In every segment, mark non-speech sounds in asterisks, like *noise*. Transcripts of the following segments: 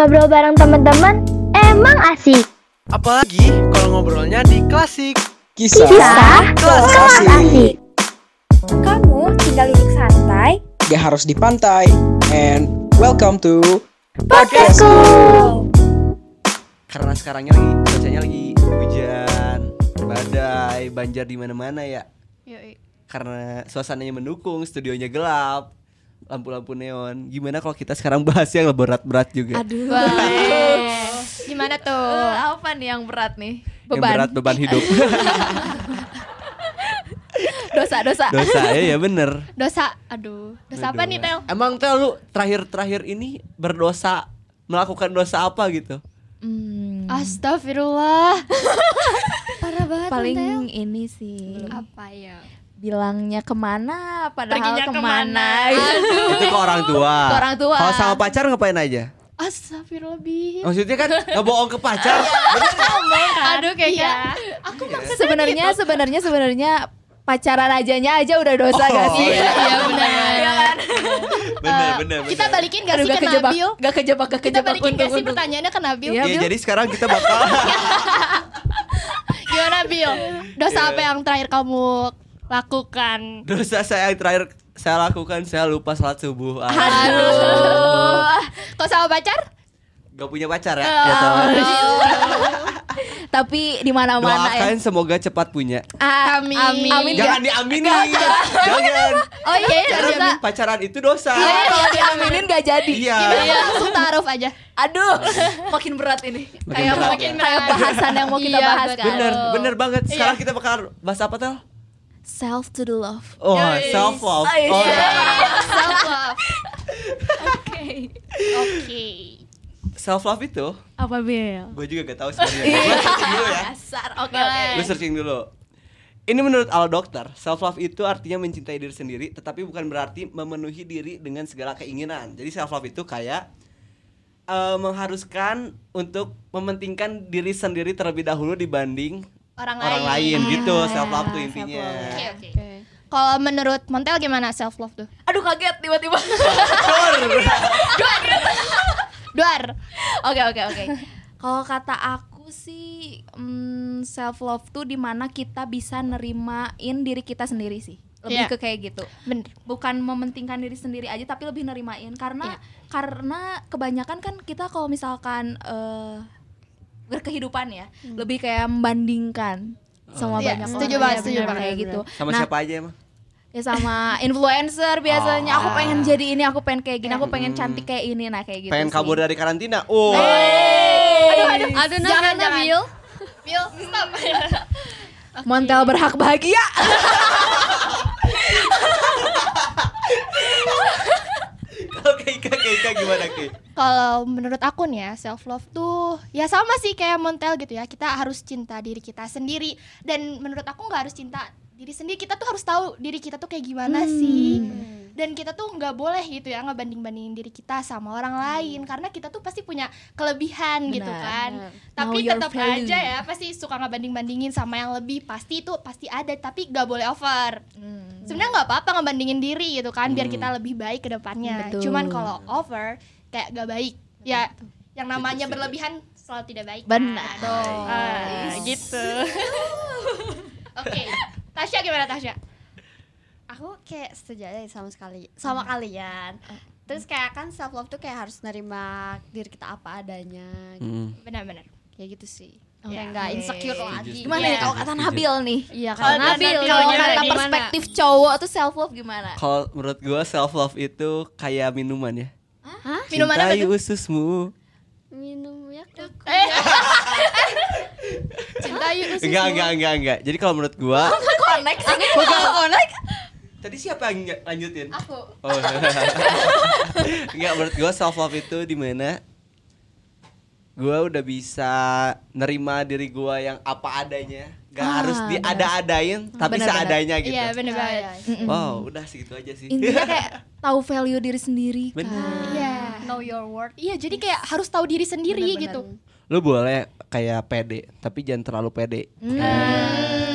Ngobrol bareng teman-teman emang asik. Apalagi kalau ngobrolnya di klasik. Kisah, Kisah kelas kelas asik. asik. Kamu tinggal duduk santai. Gak harus di pantai. And welcome to Podcastku. Karena sekarangnya lagi cuacanya lagi hujan, badai, banjir di mana-mana ya. Karena suasananya mendukung, studionya gelap, lampu-lampu neon. Gimana kalau kita sekarang bahas yang berat-berat juga? Aduh. Gimana tuh? Eh, apa nih yang berat nih? Yang Beban. berat beban hidup. *laughs* Dosa, dosa. Dosa ya, ya bener. Dosa. Aduh, dosa apa Aduh. nih, Tel? Emang Tel lu terakhir-terakhir ini berdosa melakukan dosa apa gitu? Hmm, Astagfirullah. *laughs* Parah banget, paling Tel. ini sih Apa ya? Bilangnya ke mana padahal Perginya ke mana, ke mana? Itu ke orang tua. Ke orang tua. Kalau sama pacar ngapain aja? Astagfirullah, Bi. Maksudnya kan ngebohong ke pacar. Aduh, kayaknya. Aku Iya. sebenarnya sebenarnya sebenarnya pacaran ajanya aja udah dosa Oh, gak sih iya. Iya, benar. Iya kan? bener, bener, Kita balikin gak Aduh, sih gak ke kejebak Nabil? gak kejebak gak Kita kejebak balikin gak untung, sih pertanyaannya ke Nabil? Iya. Iya, jadi sekarang kita bakal *laughs* Gimana, Bil? Dosa Iya. apa yang terakhir kamu lakukan? dosa saya yang terakhir saya lakukan saya lupa salat subuh. Aduh. Kau sama pacar? Gak punya pacar ya? Ya, tahu. tapi di mana mana ya Doakan semoga cepat punya. Amin. amin amin Jangan diaminin. Jangan. oh iya iya Jangan. dosa Pacaran itu dosa. Iya, kalau diaminin gak jadi Iya. Gimana? Langsung taruh aja. aduh makin berat ini Makin kayak berat makin ya. kayak bahasan yang mau kita Iya, bahas kan Bener, bener banget. Sekarang Iya. kita bakal bahas apa tel? Self to the love Oh, self love. Oh, iya. Oh, *laughs* Self love. oke Oke. self love itu apa Bill gue juga gak tahu sebenarnya. Gue *laughs* searching dulu ya. dasar oke oke Lu searching dulu. Ini menurut Al Dokter, self love itu artinya mencintai diri sendiri, tetapi bukan berarti memenuhi diri dengan segala keinginan. Jadi self love itu kayak eh, mengharuskan untuk mementingkan diri sendiri terlebih dahulu dibanding Orang, orang lain lain. gitu. Self love tuh intinya. Oke, oke. Kalau menurut Montel gimana self love tuh? aduh kaget tiba-tiba *laughs* Duar. oke oke oke kalau kata aku sih self love tuh di mana kita bisa nerimain diri kita sendiri sih lebih Iya. ke kayak gitu Bener. bukan mementingkan diri sendiri aja tapi lebih nerimain karena karena kebanyakan kan kita kalau misalkan eh berkehidupan ya lebih kayak membandingkan sama Iya, banyak setuju orang banget, ya, setuju banget. kayak gitu Sama Nah, siapa aja emang? ya sama influencer biasanya aku Ah. pengen jadi ini aku pengen kayak gini aku pengen cantik kayak ini nah kayak gitu Pengen sih. kabur dari karantina. Oh. Aduh, aduh, Aduh, nah, jangan, nah, jangan. Bil. Bil, *laughs* stop. Montel berhak bahagia *laughs* Keika, Keika gimana Keika? Kalau menurut aku nih ya self love tuh ya sama sih kayak Montel gitu ya. Kita harus cinta diri kita sendiri dan menurut aku nggak harus cinta diri sendiri. Kita tuh harus tahu diri kita tuh kayak gimana sih. Dan kita tuh nggak boleh gitu ya ngebanding bandingin diri kita sama orang lain karena kita tuh pasti punya kelebihan gitu Benar. kan. Know Tapi tetap aja ya pasti suka ngebanding bandingin sama yang lebih pasti itu pasti ada tapi nggak boleh over. Hmm. sebenarnya nggak apa-apa ngebandingin diri gitu kan biar kita lebih baik ke depannya Betul. cuman kalau over kayak gak baik ya yang namanya berlebihan selalu tidak baik Benar. kan? Ah, gitu *laughs* oke Tasya gimana Tasya aku kayak setuju aja sama sekali sama kalian terus kayak kan self love tuh kayak harus nerima diri kita apa adanya gitu. Hmm. benar-benar kayak gitu sih Ya, kayak nggak oke. insecure Setuju, lagi gimana Iya. nih kalau kata Nabil nih iya Kalau karena Nabil, kalau gimana, kata gimana? perspektif cowok tuh self love gimana Kalau menurut gua self love itu kayak minuman ya. minuman apa Cintai tuh ususmu. minum ya *laughs* eh cinta yuk ususmu. Enggak, enggak, enggak, enggak. Jadi kalau menurut gua, *laughs* connect sih connect tadi siapa yang lanjutin? aku Oh. *laughs* enggak, menurut gua self love itu di mana gua udah bisa nerima diri gua yang apa adanya. Gak Ah, harus diada-adain, tapi benar. seadanya gitu. iya benar banget Wow, udah segitu aja sih. intinya kayak *laughs* tahu value diri sendiri kan Bener. iya know your worth iya jadi kayak harus tahu diri sendiri Bener-bener. gitu Lu boleh kayak pede, tapi jangan terlalu pede. kan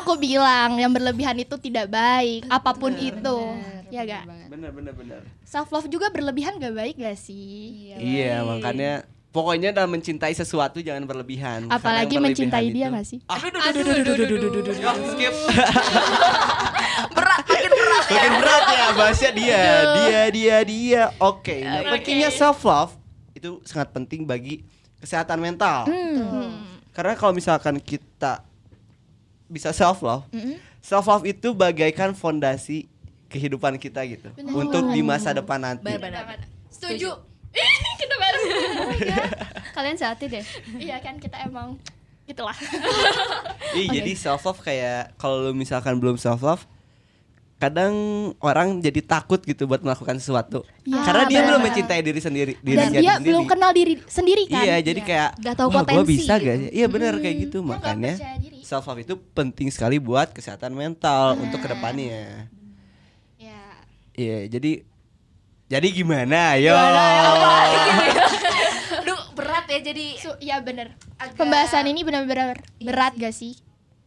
aku bilang yang berlebihan itu tidak baik apa pun itu. Iya gak? bener bener bener Self love juga berlebihan gak baik gak sih? iya. Makanya pokoknya dalam mencintai sesuatu jangan berlebihan. Apalagi mencintai dia gak sih? aduh aduh aduh aduh aduh aduh aduh aduh Ya, skip. *laughs* Berat makin berat ya. makin berat ya bahasnya dia dia dia dia. Oke nah, pentingnya self love itu sangat penting bagi kesehatan mental. Karena kalau misalkan kita bisa self love self love itu bagaikan fondasi kehidupan kita gitu untuk di masa depan nanti benar-benar Setuju. *laughs* kita bareng. *laughs* *laughs* Kalian sehati deh. Iya kan kita emang gitulah. Iya, jadi self love kayak kalau lu misalkan belum self love kadang orang jadi takut gitu buat melakukan sesuatu Iya, karena dia belum benar. mencintai diri sendiri Dan dirinya dia sendiri. belum kenal diri sendiri kan? iya jadi kayak Nggak tahu wah gua potensi bisa gitu." gak sih iya benar kayak gitu makanya percaya diri. Self love itu penting sekali buat kesehatan mental untuk ke depannya Ya. iya jadi jadi gimana yo Aduh berat ya jadi Su- ya bener. Agak- Pembahasan ini benar-benar berat gak sih?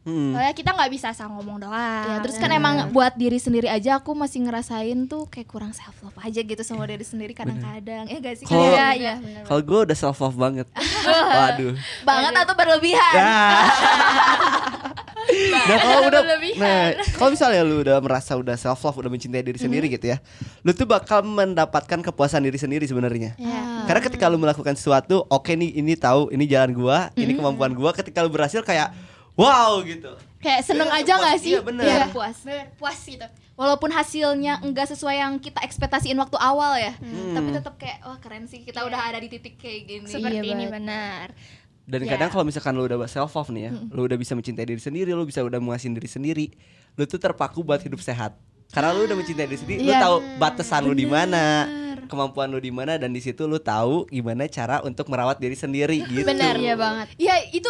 Hmm. Soalnya kita nggak bisa asal ngomong doang. Ya, terus kan emang buat diri sendiri aja aku masih ngerasain tuh kayak kurang self love aja gitu sama diri sendiri kadang-kadang. Ya gak sih? Kalau- Kayak iya. kalau gue udah self love banget *laughs* waduh banget atau berlebihan? Nah, *laughs* nah kalau udah, berlebihan. nah kalau misalnya lu udah merasa udah self love, udah mencintai diri sendiri gitu ya, lu tuh bakal mendapatkan kepuasan diri sendiri sebenarnya. Ya. Karena ketika lu melakukan sesuatu, oke nih ini tahu, ini jalan gua, ini kemampuan gua. Ketika lu berhasil kayak wow gitu. Kayak seneng Iya, aja puas. gak sih? Iya, bener. Iya. Puas. Bener, puas gitu. Walaupun hasilnya enggak sesuai yang kita ekspektasiin waktu awal ya, Hmm. tapi tetap kayak wah keren sih kita udah ada di titik kayak gini. Seperti Iya, ini benar. Dan Ya. kadang kalau misalkan lu udah self love nih ya, lu udah bisa mencintai diri sendiri, lu bisa udah menguasain diri sendiri, lu tuh terpaku buat hidup sehat. Karena lu udah mencintai diri sendiri, lu Iya. tahu batasan lu di mana, kemampuan lu di mana dan di situ lu tahu gimana cara untuk merawat diri sendiri gitu. Benar. Iya banget. Iya itu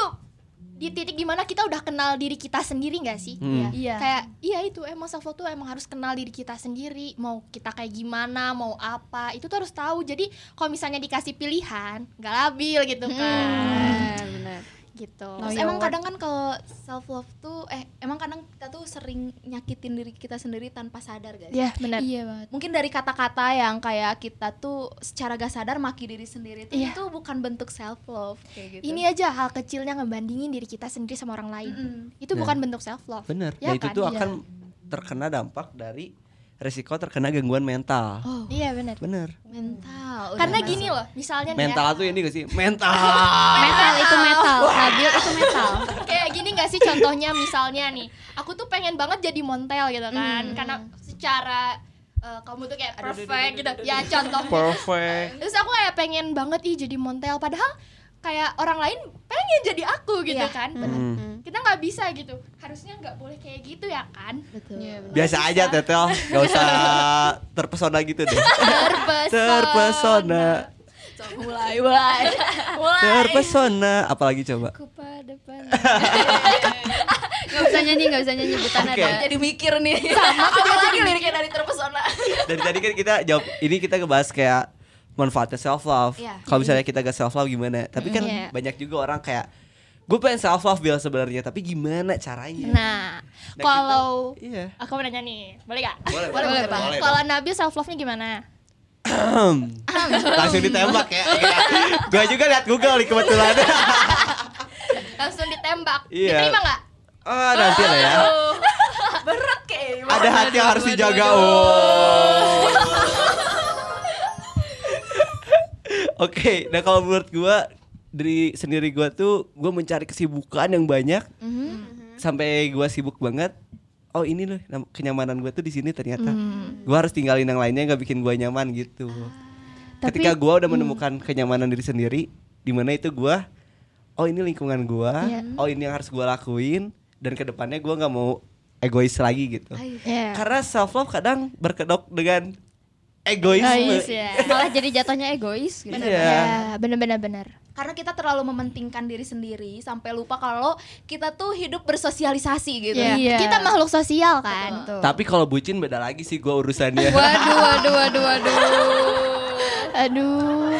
di titik di mana kita udah kenal diri kita sendiri gak sih? Hmm. Iya. Kayak iya itu emang self love tuh emang harus kenal diri kita sendiri. Mau kita kayak gimana, mau apa, itu tuh harus tahu. Jadi kalau misalnya dikasih pilihan, nggak labil gitu kan. Benar, benar. Gitu. Terus emang kadang kan kalau self love tuh eh emang kadang kita tuh sering nyakitin diri kita sendiri tanpa sadar guys. Iya benar. Iya banget. Mungkin dari kata-kata yang kayak kita tuh secara gak sadar maki diri sendiri tuh Iya. itu bukan bentuk self love kayak gitu. Ini aja hal kecilnya ngebandingin diri kita sendiri sama orang lain. Mm-mm. Itu Nah. bukan bentuk self love. Bener. Ya nah itu kan? tuh Iya. akan terkena dampak dari resiko terkena gangguan mental. Oh, Iya benar. Bener. mental. udah Karena masuk. gini loh, misalnya nih ya, Mental tuh ini gak sih? *laughs* Mental. Metal itu metal. Stabil itu metal. *laughs* kayak gini gak sih contohnya misalnya nih aku tuh pengen banget jadi montel gitu kan Hmm. karena secara eh, kamu tuh kayak Aduh, aduh, perfect aduh, gitu aduh, ya contoh Perfect. terus aku kayak pengen banget ih jadi montel padahal kayak orang lain pengen jadi aku gitu Iya, kan Hmm. Kita nggak bisa gitu harusnya nggak boleh kayak gitu ya kan Betul. Biasa aja Tetel, gak usah *laughs* terpesona gitu deh. terpesona Terpesona, So, mulai mulai. mulai. terpesona. Apalagi coba? Kupa depan. Gak usah nyanyi, gak usah nyanyi butan Oke. ada. Jadi mikir nih. Sama apalagi liriknya dari terpesona. Dari tadi kan kita jawab, ini kita ngebahas kayak manfaatnya self love. Iya. Kalau misalnya kita gak self love gimana? Tapi kan Iya. banyak juga orang kayak gue pengen self love biar sebenarnya, tapi gimana caranya? nah Nah, kalau kita- iya. aku mau nanya nih boleh gak Boleh, Boleh, boleh, Pak. boleh. kalau Nabil self love nya gimana Langsung ditembak ya. Gue juga lihat Google nih kebetulan. *laughs* langsung ditembak Iya. diterima nggak Ah, nanti lah ya. Berat kayak Ada hati yang harus dijaga. Oh. *laughs* Oke, nah kalau menurut gua dari sendiri gua tuh gua mencari kesibukan yang banyak sampai gua sibuk banget. Oh ini loh kenyamanan gua tuh di sini ternyata. Gua harus tinggalin yang lainnya nggak bikin gua nyaman gitu. Ketika gua udah menemukan kenyamanan diri sendiri, di mana itu gua oh ini lingkungan gua, oh ini yang harus gua lakuin dan ke depannya gua nggak mau egois lagi gitu. Iya. Karena self love kadang berkedok dengan egoisme. Egois ya. Malah jadi jatuhnya egois gitu. Iya. Ya, bener-bener bener. Karena kita terlalu mementingkan diri sendiri sampai lupa kalau kita tuh hidup bersosialisasi gitu. Iya. Iya. Kita makhluk sosial kan. Betul. Tapi kalau bucin beda lagi sih gua urusannya. Waduh, waduh, waduh, waduh. Aduh.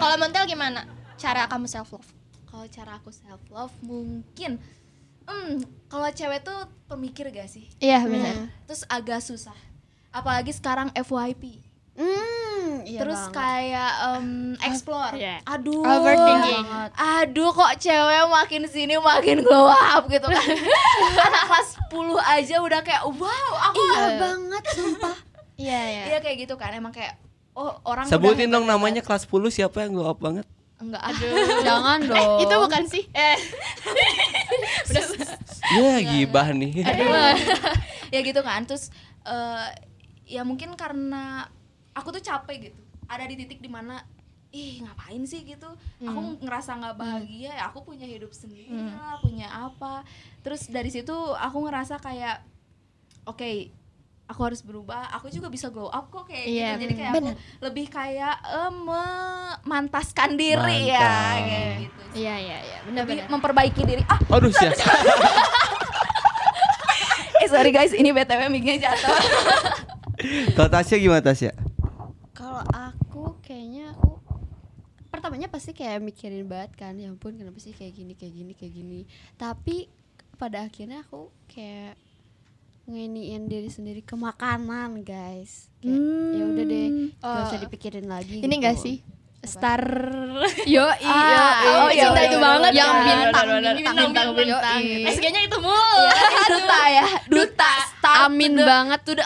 Kalau mental gimana? Cara kamu self love? Kalau cara aku self love mungkin hmm kalau cewek tuh pemikir gak sih? Iya benar. Terus agak susah. Apalagi sekarang FYP Hmm, iya terus banget. kayak em, explore Iya. aduh Overthinking. aduh kok cewek makin sini makin glow up gitu kan *laughs* anak kelas 10 aja udah kayak wow aku iya banget sumpah. *laughs* Iya, iya. iya kayak gitu kan emang kayak oh orang Sebutin udah dong namanya kelas 10 siapa yang glow up banget? enggak aduh *laughs* Jangan dong. Eh, itu bukan sih? Eh, Ya gibah nih. ya gitu kan terus eh, ya mungkin karena aku tuh capek gitu. Ada di titik di mana ih ngapain sih? gitu. Aku ngerasa nggak bahagia ya aku punya hidup sendiri lah punya apa. Terus dari situ aku ngerasa kayak oke aku harus berubah. Aku juga bisa glow up kok kayak Iya, gitu jadi kayak bener. aku lebih kayak eh, memantaskan diri ya Mantap. kayak gitu iya iya iya, lebih benar-benar. memperbaiki diri. Ah Aduh sia. *laughs* eh sorry guys ini btw mic-nya jatuh *laughs* *laughs* Kalau Tasya gimana Tasya? Kalau aku kayaknya aku pertamanya pasti kayak mikirin banget kan, ya ampun kenapa sih kayak gini kayak gini kayak gini. Tapi pada akhirnya aku kayak ngeniin diri sendiri ke makanan, guys. Kayak ya udah deh, gak usah dipikirin lagi. Ini gitu. enggak sih? Star Yo, oh, iya, cinta iya, itu iya, banget yang kan? bintang, bintang, bintang, bintang, bintang. yoi. SG-nya itu mulu. duta ya *laughs* duta start Amin to the- banget. the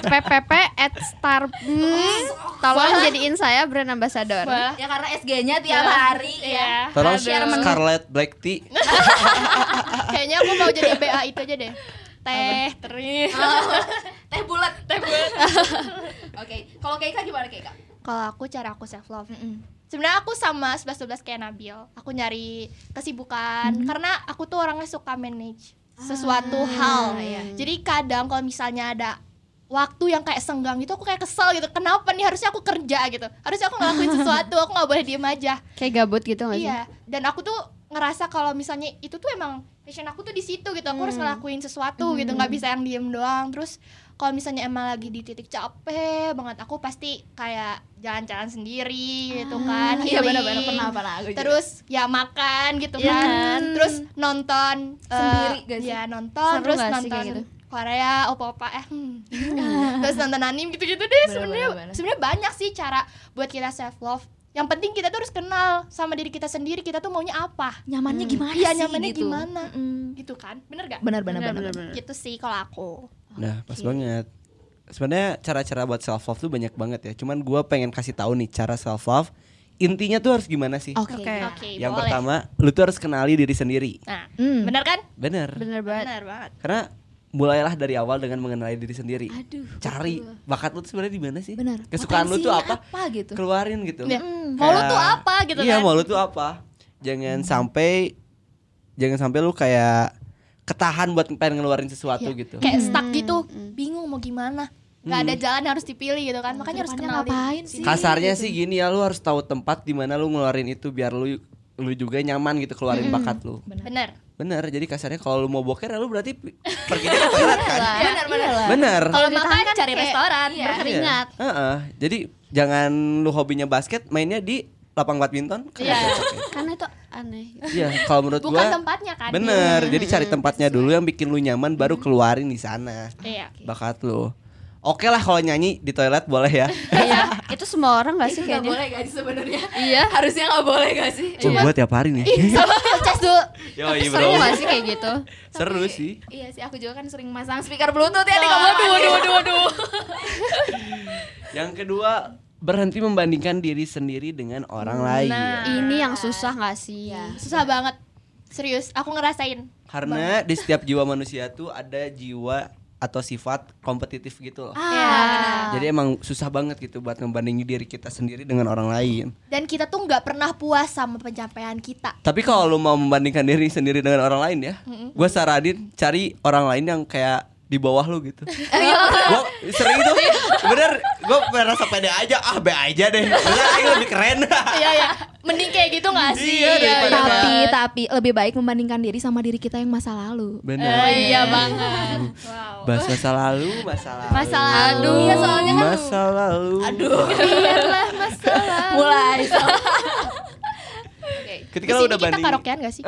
PPP *laughs* at Star. Hmm, tolong jadiin saya brand ambassador. Ya karena SG-nya tiap hari ya Iya. Tolong Aduh. Scarlet Black Tea. *laughs* Kayaknya aku mau jadi BA itu aja deh. Teh, teri. teh bulat teh bulat oke kalau Keika gimana Keika Kalau aku cara aku self love. Sebenarnya aku sama 11 12 kayak Nabil. Aku nyari kesibukan karena aku tuh orangnya suka manage sesuatu hal. Jadi kadang kalau misalnya ada waktu yang kayak senggang gitu aku kayak kesel gitu. Kenapa nih harusnya aku kerja gitu. Harusnya aku ngelakuin sesuatu, aku nggak boleh diem aja. Kayak gabut gitu gak sih? Iya, dan aku tuh ngerasa kalau misalnya itu tuh emang passion aku tuh di situ gitu. Aku harus ngelakuin sesuatu gitu, nggak bisa yang diem doang. Terus kalau misalnya emang lagi di titik capek banget, aku pasti kayak jalan-jalan sendiri gitu kan. iya healing. benar-benar pernah pernah aku juga. Terus ya makan gitu Iya kan. kan? Terus nonton eh, Sendiri gak sih? Ya nonton Seru terus nonton gitu? Korea, opa-opa eh. hmm. *laughs* terus nonton anime gitu-gitu deh. Sebenarnya sebenarnya banyak sih cara buat kita self love. Yang penting kita tuh harus kenal sama diri kita sendiri. Kita tuh maunya apa? nyamannya gimana Iya, sih nyamannya gitu gimana? Mm. Gitu kan? Bener gak? benar benar benar Gitu sih kalau aku. Nah, pas banget. Sebenarnya cara-cara buat self love tuh banyak banget ya. Cuman gua pengen kasih tahu nih cara self love intinya tuh harus gimana sih? oke Oke, Yang boleh. pertama, lu tuh harus kenali diri sendiri. Nah, Hmm. bener kan? Bener. Bener banget. Bener banget. Karena mulailah dari awal dengan mengenali diri sendiri. aduh Cari bakat lu tuh sebenarnya di mana sih? benar Kesukaan lu tuh apa? apa gitu Ya, Keluarin gitu. Mau lu tuh apa gitu iya, kan? mau lu tuh apa? Jangan sampai jangan sampai lu kayak ketahan buat pengen ngeluarin sesuatu gitu. Kayak stuck gitu, bingung mau gimana. Gak ada jalan yang harus dipilih gitu kan. Makanya harus kenal ngapain sih Kasarnya sih gini ya, lu harus tahu tempat di mana lu ngeluarin itu biar lu lu juga nyaman gitu keluarin bakat lu. Bener. Bener, jadi kasarnya kalau lu mau boker lu berarti perginya ke toilet kan? Bener bener. Bener. Kalau ditahan makan kan cari kayak- restoran. iya. Berkeringat. Iya. Heeh. Jadi jangan lu hobinya basket, mainnya di lapang badminton. Iya. ya. Karena itu aneh. Iya, kalau menurut Bukan gua tempatnya kan. bener. Jadi cari tempatnya dulu yang bikin lu nyaman, baru keluarin di sana Iya. bakat lu. Oke lah kalau nyanyi di toilet boleh ya. Iya, itu semua orang gak sih kayaknya? boleh gak sih sebenarnya Iya. harusnya nggak boleh gak sih Oh, gua tiap hari nih. Sama Pilces dulu. Yo, Seru gak sih kayak gitu? Seru sih. iya sih aku juga kan sering masang speaker bluetooth ya di Waduh, kamar mandi. waduh, waduh, waduh. *laughs* Yang kedua, berhenti membandingkan diri sendiri dengan orang lain. Nah. Ini yang susah gak sih? Susah banget. Serius, aku ngerasain. Karena di setiap jiwa manusia tuh ada jiwa atau sifat kompetitif gitu loh. Ya. Jadi emang susah banget gitu buat ngebandingin diri kita sendiri dengan orang lain. Dan kita tuh nggak pernah puas sama pencapaian kita. Tapi kalau lu mau membandingkan diri sendiri dengan orang lain ya, gue saranin cari orang lain yang kayak di bawah lu gitu. *laughs* gue sering tuh, bener, gue merasa pede aja, ah be aja deh, bener, lebih keren. Iya ya. Mending kayak gitu gak sih? Iya, daripada- tapi tapi lebih baik membandingkan diri sama diri kita yang masa lalu Bener. Eh, iya banget. Wow. Bahas masa lalu, masa lalu. Masa lalu. Iya, soalnya kan- masa lalu. aduh Biarlah masalah. mulai *laughs* Ketika Di lu sini udah kita banding. karaokean gak sih?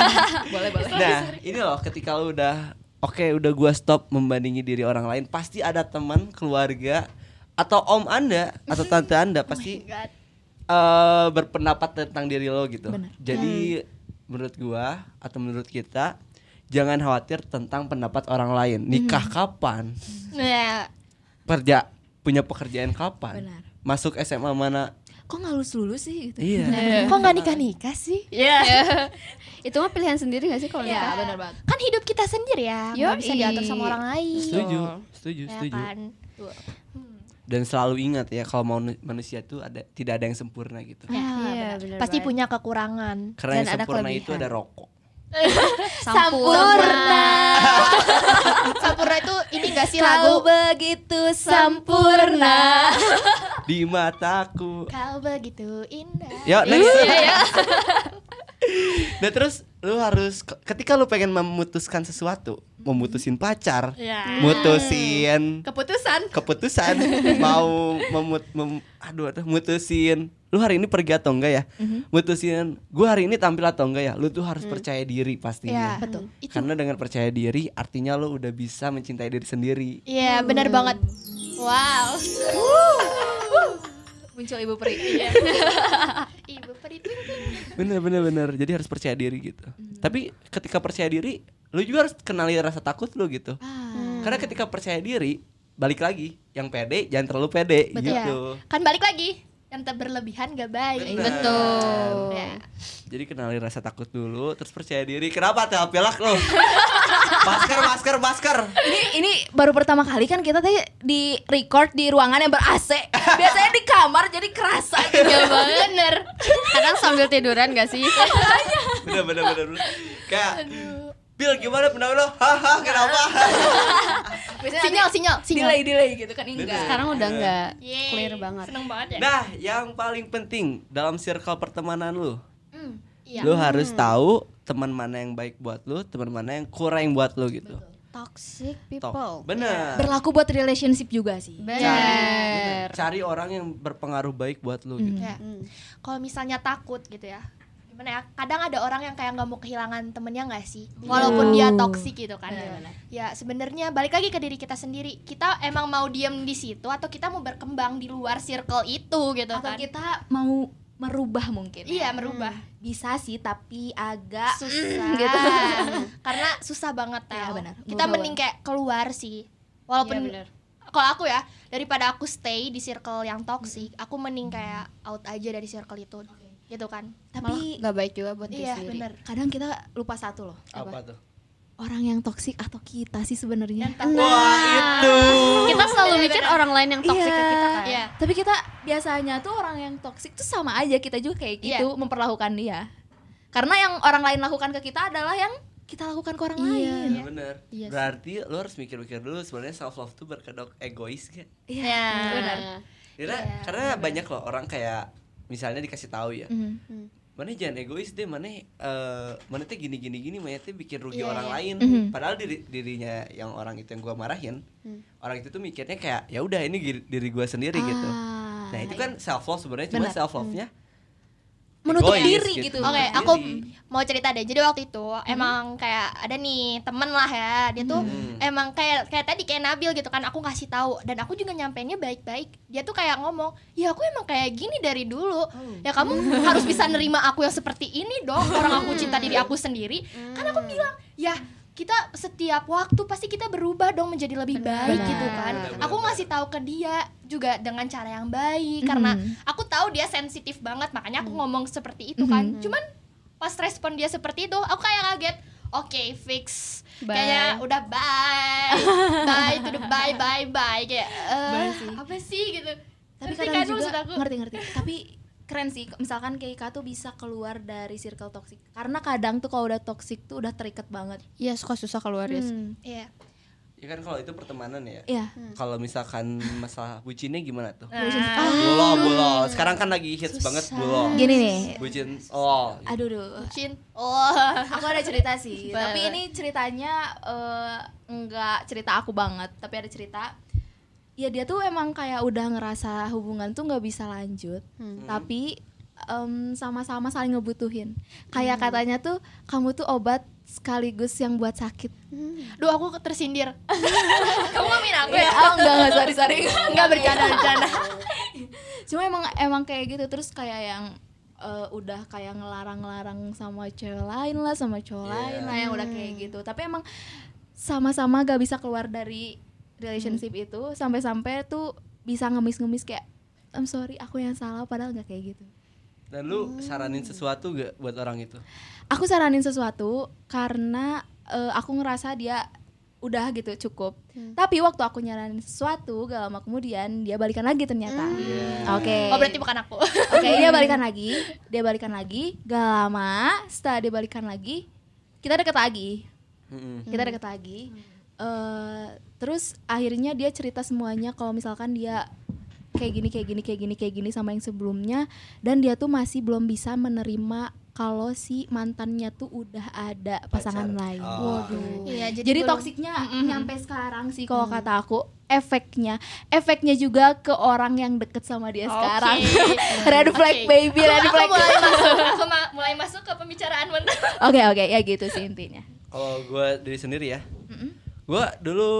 *laughs* boleh boleh Nah, ini loh ketika lu udah oke udah gua stop membandingi diri orang lain pasti ada teman keluarga atau om anda atau *laughs* tante anda pasti eh, berpendapat tentang diri lo gitu Benar. jadi menurut gua atau menurut kita jangan khawatir tentang pendapat orang lain nikah kapan Nah, kerja punya pekerjaan kapan Benar. masuk SMA mana Kok nggak lulus lulus sih gitu? iya kok nggak nikah nikah sih? Iya. *laughs* Itu mah pilihan sendiri gak sih kalau Iya, nikah? benar banget. Kan hidup kita sendiri ya, nggak bisa diatur sama orang lain. setuju setuju Ya setuju kan? Dan selalu ingat ya kalau mau manusia tuh ada tidak ada yang sempurna gitu Ya, Iya, benar. benar Pasti banget. punya kekurangan. karena Dan yang ada sempurna itu kelebihan. ada rokok *laughs* Sampurna. Sampurna itu ini gak sih lagu? Kau begitu sempurna. di mataku Kau begitu indah. ya next Iya, nah terus lu harus ketika lu pengen memutuskan sesuatu memutusin pacar Ya. mutusin Keputusan. keputusan *laughs* mau memut mem- aduh aduh mutusin lu hari ini pergi atau enggak ya mutusin gua hari ini tampil atau enggak ya lu tuh harus percaya diri Ya, pastinya betul. Itu karena dengan percaya diri artinya lu udah bisa mencintai diri sendiri Iya, benar banget. Wow. *laughs* Muncul ibu peri. *laughs* Ibu peri bener bener bener. Jadi harus percaya diri gitu. Tapi ketika percaya diri lu juga harus kenali rasa takut lu gitu. Karena ketika percaya diri balik lagi. Yang pede jangan terlalu pede gitu. Iya. Kan balik lagi. Yang tak berlebihan gak baik. Benar. Betul. Ya. jadi kenali rasa takut dulu terus percaya diri kenapa tuh pelak lu *laughs* masker masker masker ini ini baru pertama kali kan kita tadi di record di ruangan yang ber AC. Biasanya di kamar jadi kerasa gitu. *laughs* Ya bener. Kadang sambil tiduran gak sih? bener bener bener, bener. kayak Bil gimana pendapat lo? Haha kenapa? *laughs* Biasanya Sinyal, sinyal, sinyal. delay delay gitu kan ini Bener. enggak. Sekarang udah nggak Yeay. clear banget. Seneng banget ya. Nah yang paling penting dalam circle pertemanan lu Iya. Lu harus tahu teman mana yang baik buat lu, teman mana yang kurang buat lu gitu. Toxic Tok. people. Bener. Berlaku buat relationship juga sih. Bener. Cari orang yang berpengaruh baik buat lu gitu. Ya. Kalau misalnya takut gitu ya. Gimana ya? Kadang ada orang yang kayak nggak mau kehilangan temennya nggak sih? Walaupun dia toksik gitu kan. Ya sebenarnya balik lagi ke diri kita sendiri. Kita emang mau diem di situ atau kita mau berkembang di luar circle itu gitu Atau kan? kita mau merubah mungkin. ya. Iya merubah. Bisa sih tapi agak susah *laughs* gitu. *laughs* karena susah banget Iya, Tel. benar. kita mending kayak keluar sih walaupun Iya, benar. kalau aku ya daripada aku stay di circle yang toxic aku mending kayak out aja dari circle itu gitu kan tapi Nggak baik juga buat diri iya sendiri. bener kadang kita lupa satu loh. Apa tuh? Orang yang toksik atau kita sih sebenarnya. Wah itu. Kita selalu mikir orang lain yang toxic ke kita kan. Iya. Tapi kita biasanya tuh orang yang toksik tuh sama aja kita juga kayak gitu memperlakukan dia. Karena yang orang lain lakukan ke kita adalah yang kita lakukan ke orang lain. Iya bener. Iya. Berarti lu harus mikir-mikir dulu sebenarnya self love tuh berkedok egois gak? Iya. ya Benar. Karena, karena banyak loh orang kayak misalnya dikasih tahu ya. Mhm. Mana jangan egois deh, mana eh mana teh gini gini gini, mana teh bikin rugi Iya, orang iya. lain. Mhm. Padahal diri dirinya yang orang itu yang gua marahin, orang itu tuh mikirnya kayak ya udah ini diri gua sendiri gitu. Ah, Nah itu kan self love sebenarnya cuma self love nya menutup egois diri gitu. Oke, menutup aku diri. mau cerita deh. Jadi waktu itu emang kayak ada nih temen lah ya. Dia tuh Hmm. emang kayak kayak tadi kayak Nabil gitu kan. Aku ngasih tahu dan aku juga nyampeinnya baik-baik. Dia tuh kayak ngomong, ya aku emang kayak gini dari dulu. Ya kamu harus bisa nerima aku yang seperti ini dong. Orang aku cinta diri aku sendiri. Kan aku bilang, ya kita setiap waktu pasti kita berubah dong menjadi lebih baik Benar. gitu kan. Benar, Aku benar. ngasih tahu ke dia juga dengan cara yang baik karena Mhm. aku tahu dia sensitif banget makanya aku ngomong seperti itu kan. Mhm. Cuman pas respon dia seperti itu, aku kayak kaget. Oke, fix. Bye. Kayaknya udah bye. *laughs* bye to the bye bye bye kayak eh, Bye sih. apa sih gitu. Tapi kadang kan juga maksud aku? ngerti ngerti. Tapi keren sih misalkan kayak Ika tuh bisa keluar dari circle toxic. Karena kadang tuh kalau udah toxic tuh udah terikat banget. Iya suka susah keluar ya. Hmm. Iya. Ya kan kalau itu pertemanan ya. Iya. Kalau misalkan masalah bucinnya gimana tuh? Nah, Bulo, bulo. Sekarang kan lagi hits banget bulo. Gini nih. Bucin. Oh. Aduh duh. Bucin. Oh. Aku ada cerita sih, tapi ini ceritanya eh, enggak cerita aku banget, tapi ada cerita. Ya dia tuh emang kayak udah ngerasa hubungan tuh nggak bisa lanjut, tapi em, sama-sama saling ngebutuhin. Kayak katanya tuh kamu tuh obat sekaligus yang buat sakit. Duh aku tersindir. *laughs* Kamu ngomongin aku Ya, ya? oh, enggak enggak sorry sorry. *laughs* Enggak bercanda bercanda. *laughs* Cuma emang emang kayak gitu terus kayak yang eh, udah kayak ngelarang-larang sama cewek lain lah sama cowok lain lah yang udah kayak gitu. Tapi emang sama-sama gak bisa keluar dari relationship itu sampai-sampai tuh bisa ngemis-ngemis kayak I'm sorry aku yang salah padahal nggak kayak gitu. Dan lu saranin sesuatu gak buat orang itu? Aku saranin sesuatu karena eh, aku ngerasa dia udah gitu cukup. Tapi waktu aku nyaranin sesuatu gak lama kemudian dia balikan lagi ternyata. Oke. Oh berarti bukan aku. Oke, dia *laughs* balikan lagi, dia balikan lagi, gak lama setelah dia balikan lagi, kita deket lagi, Mm-mm. kita deket lagi. Eh, terus akhirnya dia cerita semuanya kalau misalkan dia kayak gini, kayak gini, kayak gini, kayak gini sama yang sebelumnya, dan dia tuh masih belum bisa menerima kalau si mantannya tuh udah ada pasangan lain. Oh. Iya Jadi, belum- toksiknya nyampe sekarang sih kalau kata aku efeknya efeknya juga ke orang yang deket sama dia Oke. sekarang red *laughs* flag baby red Aku flag mulai masuk, *laughs* aku ma- mulai masuk ke pembicaraan mantan. oke oke ya gitu sih intinya Kalau gue diri sendiri ya, Mm-mm. Gue dulu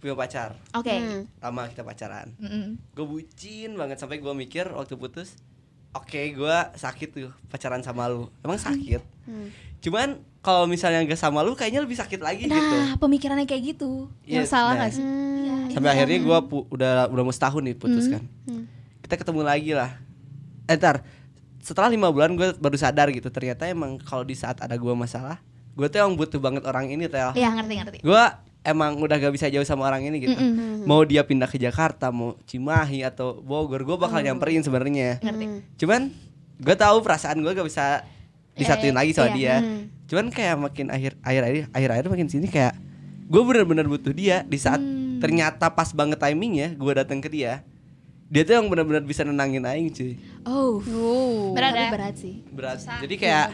punya pacar, oke lama kita pacaran. Mm-mm. Gue bucin banget sampai gue mikir waktu putus, oke gue sakit tuh pacaran sama lu, emang sakit. Cuman kalau misalnya gak sama lu, kayaknya lebih sakit lagi gitu. nah pemikirannya kayak gitu Iya, Yang salah nah, nggak sih? Sampai akhirnya gue udah udah mau setahun nih putus kan. Kita ketemu lagi lah. Eh ntar, setelah lima bulan gue baru sadar gitu ternyata emang kalau di saat ada gue masalah, gue tuh emang butuh banget orang ini tel. Iya ngerti ngerti gue emang udah gak bisa jauh sama orang ini gitu. Mau dia pindah ke Jakarta mau Cimahi atau Bogor gue bakal nyamperin sebenarnya. Ngerti. Cuman gue tahu perasaan gue gak bisa disatuin lagi sama iya. dia. cuman kayak makin akhir akhir akhir akhir akhir makin sini kayak gue bener-bener butuh dia. Di saat ternyata pas banget timingnya gue datang ke dia dia tuh yang bener-bener bisa nenangin aing cuy. Oh. Berat Tapi ya? berat sih. Berat. Jadi kayak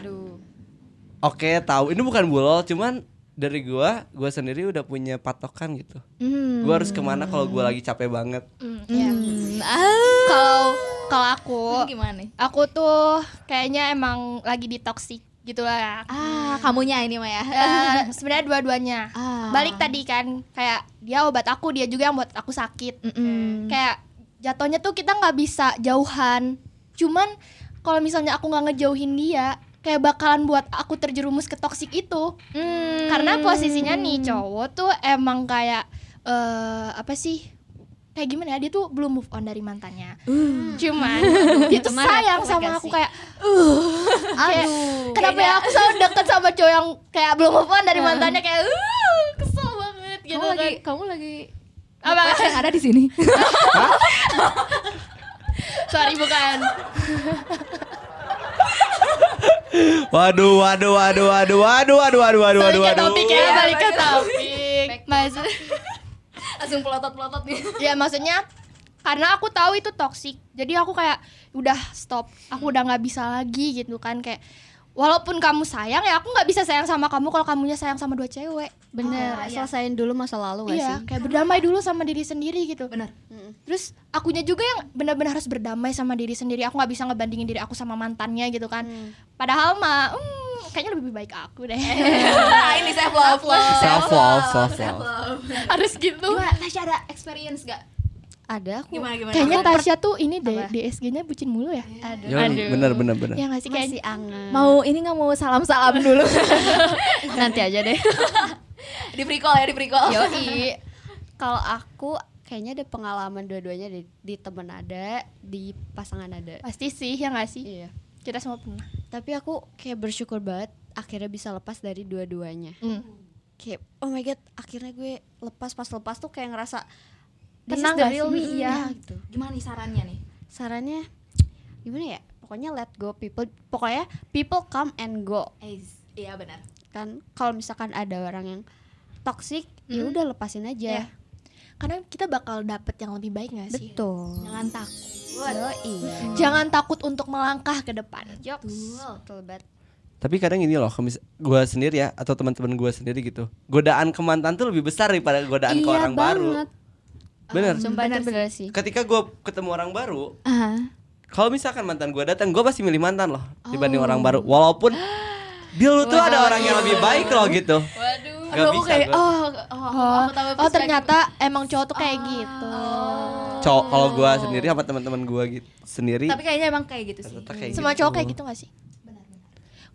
oke tahu. Ini bukan bulol cuman dari gua gua sendiri udah punya patokan gitu Hmm. gua harus ke mana kalau gua lagi capek banget Hmm. Ah, Kalau kalau aku, gimana aku tuh kayaknya emang lagi di toxic gitu lah. ah kamunya ini mah ya Eh, sebenarnya dua-duanya. Ah. Balik tadi kan kayak dia obat aku, dia juga yang buat aku sakit. Mm-mm. Kayak jatuhnya tuh kita nggak bisa jauhan. Cuman kalau misalnya aku nggak ngejauhin dia, kayak bakalan buat aku terjerumus ke toxic itu. Hmm. Karena posisinya nih cowok tuh emang kayak eh apa sih? Kayak gimana ya? Dia tuh belum move on dari mantannya. *laughs* Cuman dia tuh sayang sama aku kayak kayak kenapa ya aku selalu deket sama cowok yang kayak belum move on dari mantannya kayak uh, kesel banget gitu kamu lagi kan. kamu lagi Apa? apa yang ada di sini *laughs* Sorry bukan. Waduh waduh waduh waduh waduh waduh waduh waduh waduh Balik ke waduh. topik ya, balik ke topik. Maksud langsung pelotot pelotot nih. Ya maksudnya karena aku tahu itu toxic jadi aku kayak udah stop aku udah nggak bisa lagi gitu kan kayak walaupun kamu sayang ya aku nggak bisa sayang sama kamu kalau kamunya sayang sama dua cewek. Bener, selesain dulu masa lalu gak iya sih? kayak berdamai dulu sama diri sendiri gitu. Benar terus akunya juga yang benar-benar harus berdamai sama diri sendiri. Aku nggak bisa ngebandingin diri aku sama mantannya gitu kan. Padahal mah hmm, kayaknya lebih baik aku deh. *laughs* Ini self love self love self love harus gitu. Tasya ada experience gak Ada aku. gimana gimana kayaknya Tasya tuh ini deh DSG-nya bucin mulu ya Yo, bener bener bener ya nggak sih kayak Masih anget. mau ini nggak mau salam salam dulu *laughs* Nanti aja deh. *laughs* di free call ya di free call Yoi. *laughs* Kalau aku kayaknya ada pengalaman dua-duanya di, di temen ada, di pasangan ada. pasti sih ya nggak sih Iya. kita semua pernah Tapi aku kayak bersyukur banget akhirnya bisa lepas dari dua-duanya. Hmm. Kayak oh my god, akhirnya gue lepas pas lepas tuh kayak ngerasa Tenang gak real sih? Iya. ya gitu. gimana nih sarannya nih Sarannya gimana ya? Pokoknya let go people. Pokoknya people come and go. eh iya benar Kan kalau misalkan ada orang yang toxic, ya udah lepasin aja. Iya. karena kita bakal dapet yang lebih baik gak sih Betul. jangan takut Yoi. jangan takut untuk melangkah ke depan Joks. Betul banget. tapi kadang ini loh gua sendiri ya atau teman-teman gua sendiri gitu godaan ke mantan tuh lebih besar daripada godaan ke Iya orang baru banget. Bener Sumpah itu bener sih. ketika gua ketemu orang baru ah kalau misalkan mantan gua datang gua pasti milih mantan loh dibanding Oh. orang baru walaupun *gasps* Bil lu tuh ada orang yang lebih baik loh gitu. Waduh. Gak Aduh, bisa kayak oh, oh, Oh, aku tahu oh ternyata emang cowok tuh kayak gitu. Cowok kalau gua sendiri sama teman-teman gua gitu sendiri. Tapi kayaknya emang kayak gitu sih. Semua gitu. cowok kayak gitu gak sih?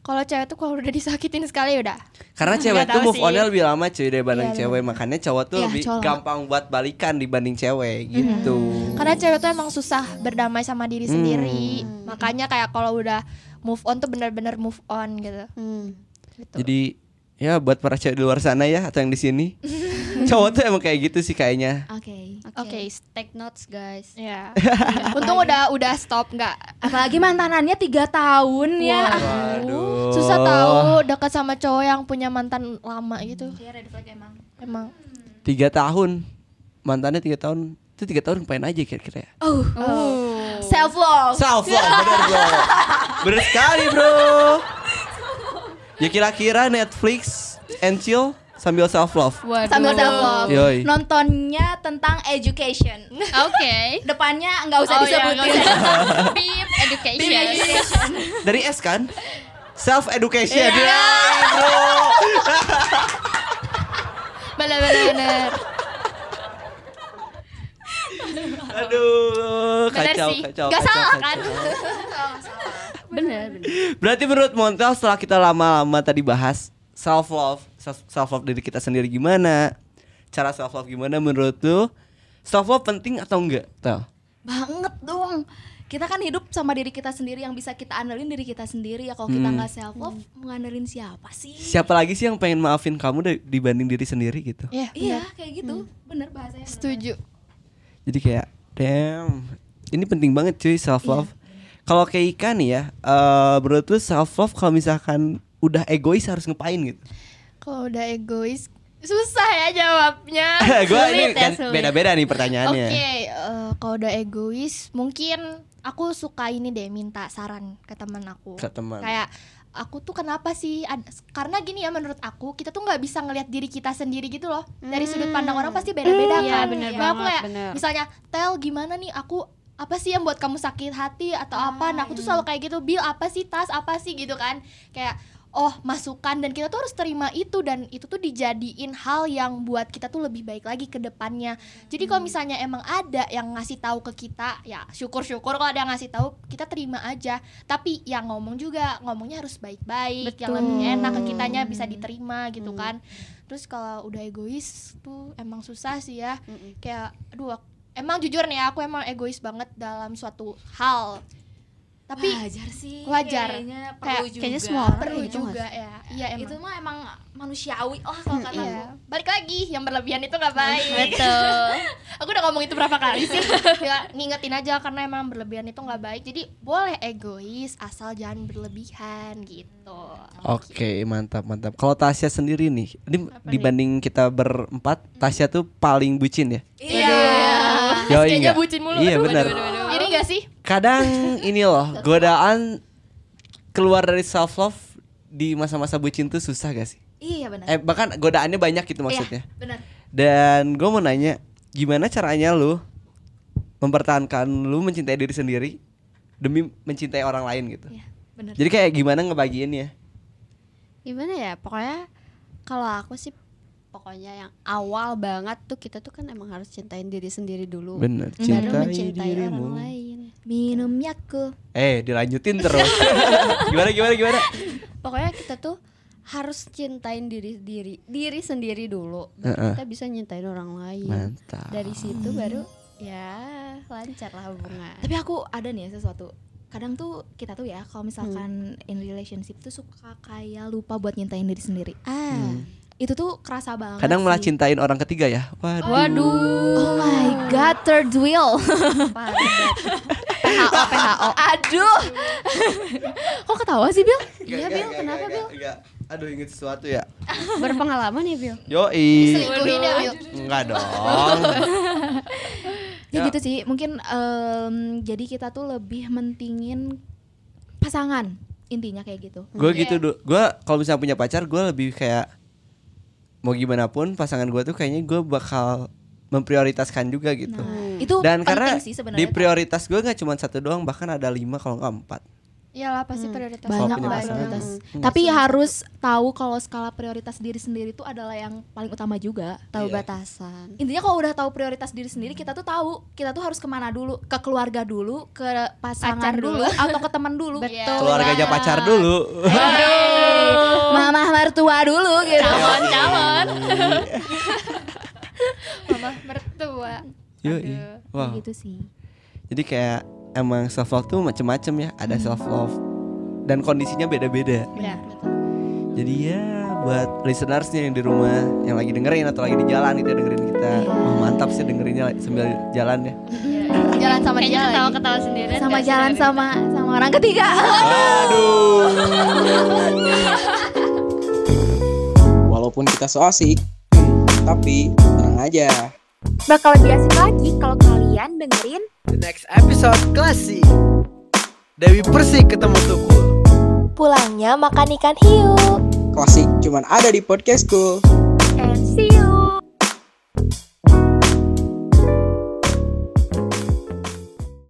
Kalau cewek tuh kalau udah disakitin sekali udah. Karena cewek tuh move onnya lebih lama cuy dibanding Iya, cewek makanya cowok tuh Iya, lebih cowok gampang buat balikan dibanding cewek gitu. Karena cewek tuh emang susah berdamai sama diri Hmm. sendiri. Makanya kayak kalau udah move on tuh bener-bener move on gitu. Hmm. Gitu. Jadi ya buat para cewek di luar sana ya atau yang di sini. *laughs* cowok tuh emang kayak gitu sih kayaknya. Oke. Oke. take notes guys. Ya. *laughs* Untung udah udah stop nggak Apalagi mantanannya tiga tahun ya. Waduh. susah tahu dekat sama cowok yang punya mantan lama gitu. Iya, red flag emang. Emang. Tiga tahun mantannya tiga tahun itu tiga tahun ngapain aja kira-kira ya? Oh, Oh. self love. Self love bener bro Bener sekali bro Ya kira-kira Netflix and chill sambil self love Waduh. Sambil self love. Yoi. Nontonnya tentang education. Oke. *laughs* Depannya nggak usah Oh, iya, disebutin. nggak usah. *laughs* Beep education. Dari S kan Self education Iya. ya bro *laughs* Bener bener bener. Aduh Bener kacau sih. kacau Gak kacau, salah kacau. kan? Bener, bener. Berarti menurut Montel setelah kita lama-lama tadi bahas self love, self love diri kita sendiri gimana? Cara self love gimana menurut lu? Self love penting atau enggak? Tel. Banget dong. Kita kan hidup sama diri kita sendiri yang bisa kita andelin diri kita sendiri ya. Kalau kita Hmm. nggak self love, mau ngandelin siapa sih? Siapa lagi sih yang pengen maafin kamu dibanding diri sendiri gitu? Iya, Iya, bener. kayak gitu. Bener bahasanya. bener. Setuju. Jadi kayak damn, ini penting banget cuy self love. Kalau kayak Ika nih ya, eh menurut lu self love kalau misalkan udah egois harus ngapain gitu? Kalau udah egois susah ya jawabnya. *laughs* Gue ini Sulit ya, kan beda-beda nih Oke, pertanyaannya. eh, kalau udah egois mungkin aku suka ini deh minta saran ke teman aku. Ke teman. Kayak aku tuh kenapa sih ad- karena gini ya menurut aku kita tuh nggak bisa ngelihat diri kita sendiri gitu loh dari sudut pandang orang pasti beda-beda Iya, kan bener Makanya aku banget, kayak bener. misalnya tel gimana nih aku apa sih yang buat kamu sakit hati atau apa nah aku tuh selalu kayak gitu bil apa sih tas apa sih gitu kan kayak oh masukan dan kita tuh harus terima itu dan itu tuh dijadiin hal yang buat kita tuh lebih baik lagi ke depannya. Jadi kalau misalnya emang ada yang ngasih tahu ke kita ya syukur-syukur kalau ada yang ngasih tahu kita terima aja. Tapi yang ngomong juga ngomongnya harus baik-baik yang lebih enak ke kitanya bisa diterima gitu kan. Terus kalau udah egois tuh emang susah sih ya. Mm-mm. kayak aduh emang jujur nih ya, aku emang egois banget dalam suatu hal tapi wajar sih. wajar. Kayaknya perlu Kayak- juga. kayaknya semua orang perlu nggak juga ya iya emang Itu mah emang manusiawi lah kalau kata Iya. aku. Balik lagi, yang berlebihan itu gak baik. *laughs* Betul. *laughs* Aku udah ngomong itu berapa kali sih? *laughs* ya, ngingetin aja karena emang berlebihan itu nggak baik. Jadi boleh egois asal jangan berlebihan gitu. Oke, mantap mantap. Kalau Tasya sendiri nih, ini Apa dibanding kita berempat, Tasya tuh paling bucin ya. Iya. Yoi Kayaknya nggak? bucin mulu. Iya benar. Iri gak sih? Kadang ini loh, godaan keluar dari self love di masa-masa bucin tuh susah gak sih? Iya benar. Eh bahkan godaannya banyak gitu maksudnya. Iya, benar. Dan gue mau nanya, gimana caranya lu mempertahankan lu mencintai diri sendiri demi mencintai orang lain gitu? Iya, benar. Jadi kayak gimana ngebagiinnya? Gimana ya? Pokoknya kalau aku sih pokoknya yang awal banget tuh kita tuh kan emang harus cintain diri sendiri dulu. Bener, Baru cintai mencintai dirimu. orang lain. Minum Yakult. Eh, dilanjutin terus. *laughs* gimana gimana gimana? Pokoknya kita tuh harus cintain diri diri diri sendiri dulu. Baru Heeh. kita bisa nyintain orang lain. Mantap. Dari situ baru ya lancar lah hubungan. Tapi aku ada nih ya sesuatu. Kadang tuh kita tuh ya kalau misalkan in relationship tuh suka kayak lupa buat nyintain diri sendiri. Ah, Itu tuh kerasa banget. Kadang malah sih. cintain orang ketiga ya. Waduh. waduh. Oh my god, third wheel. *laughs* PHO PHO. Aduh. *laughs* Kok ketawa sih, Bill? Iya, Bil, kenapa, Bil? Aduh, inget sesuatu ya. *laughs* Berpengalaman ya, Bil? Yoi. Selingkuhin ya, Bil. Enggak dong. Ya, *laughs* Ya. gitu sih. Mungkin em, jadi kita tuh lebih mentingin pasangan intinya kayak gitu. gue gitu du- gue kalau misalnya punya pacar gue lebih kayak mau gimana pun pasangan gue tuh kayaknya gue bakal memprioritaskan juga gitu Nah, itu dan penting karena sih di sebenarnya. prioritas gue nggak cuma satu doang bahkan ada lima kalau nggak empat Iyalah pasti Hmm. prioritas. banyak lah prioritas. Hmm. Tapi harus tahu kalau skala prioritas diri sendiri itu adalah yang paling utama juga. tahu Iya. batasan Intinya kalau udah tahu prioritas diri sendiri, kita tuh tahu kita tuh harus ke mana dulu, ke keluarga dulu, ke pasangan Pacar dulu, dulu. *laughs* atau ke teman dulu. Betul. Keluarganya banget. pacar dulu. Mama mertua dulu gitu. calon calon. *laughs* Mama mertua. Yoi. Aduh. Wow. Gitu sih. Jadi kayak emang self love tuh macem-macem ya. Ada self love dan kondisinya beda-beda. Benar. Jadi ya buat listenersnya yang di rumah yang lagi dengerin atau lagi di jalan gitu ya dengerin kita. Iya. Wah mantap sih dengerinnya sambil jalan ya. Jalan sama Kayaknya dia lagi. ketawa-ketawa sendiri. Sama jalan sama sama orang ketiga. Aduh. *laughs* Walaupun kita so asik, hmm, tapi tenang aja. Bakal lebih asik lagi kalau kalian dengerin The next episode klasik Dewi Persik ketemu Tukul Pulangnya makan ikan hiu. Klasik cuman ada di podcastku. and see you.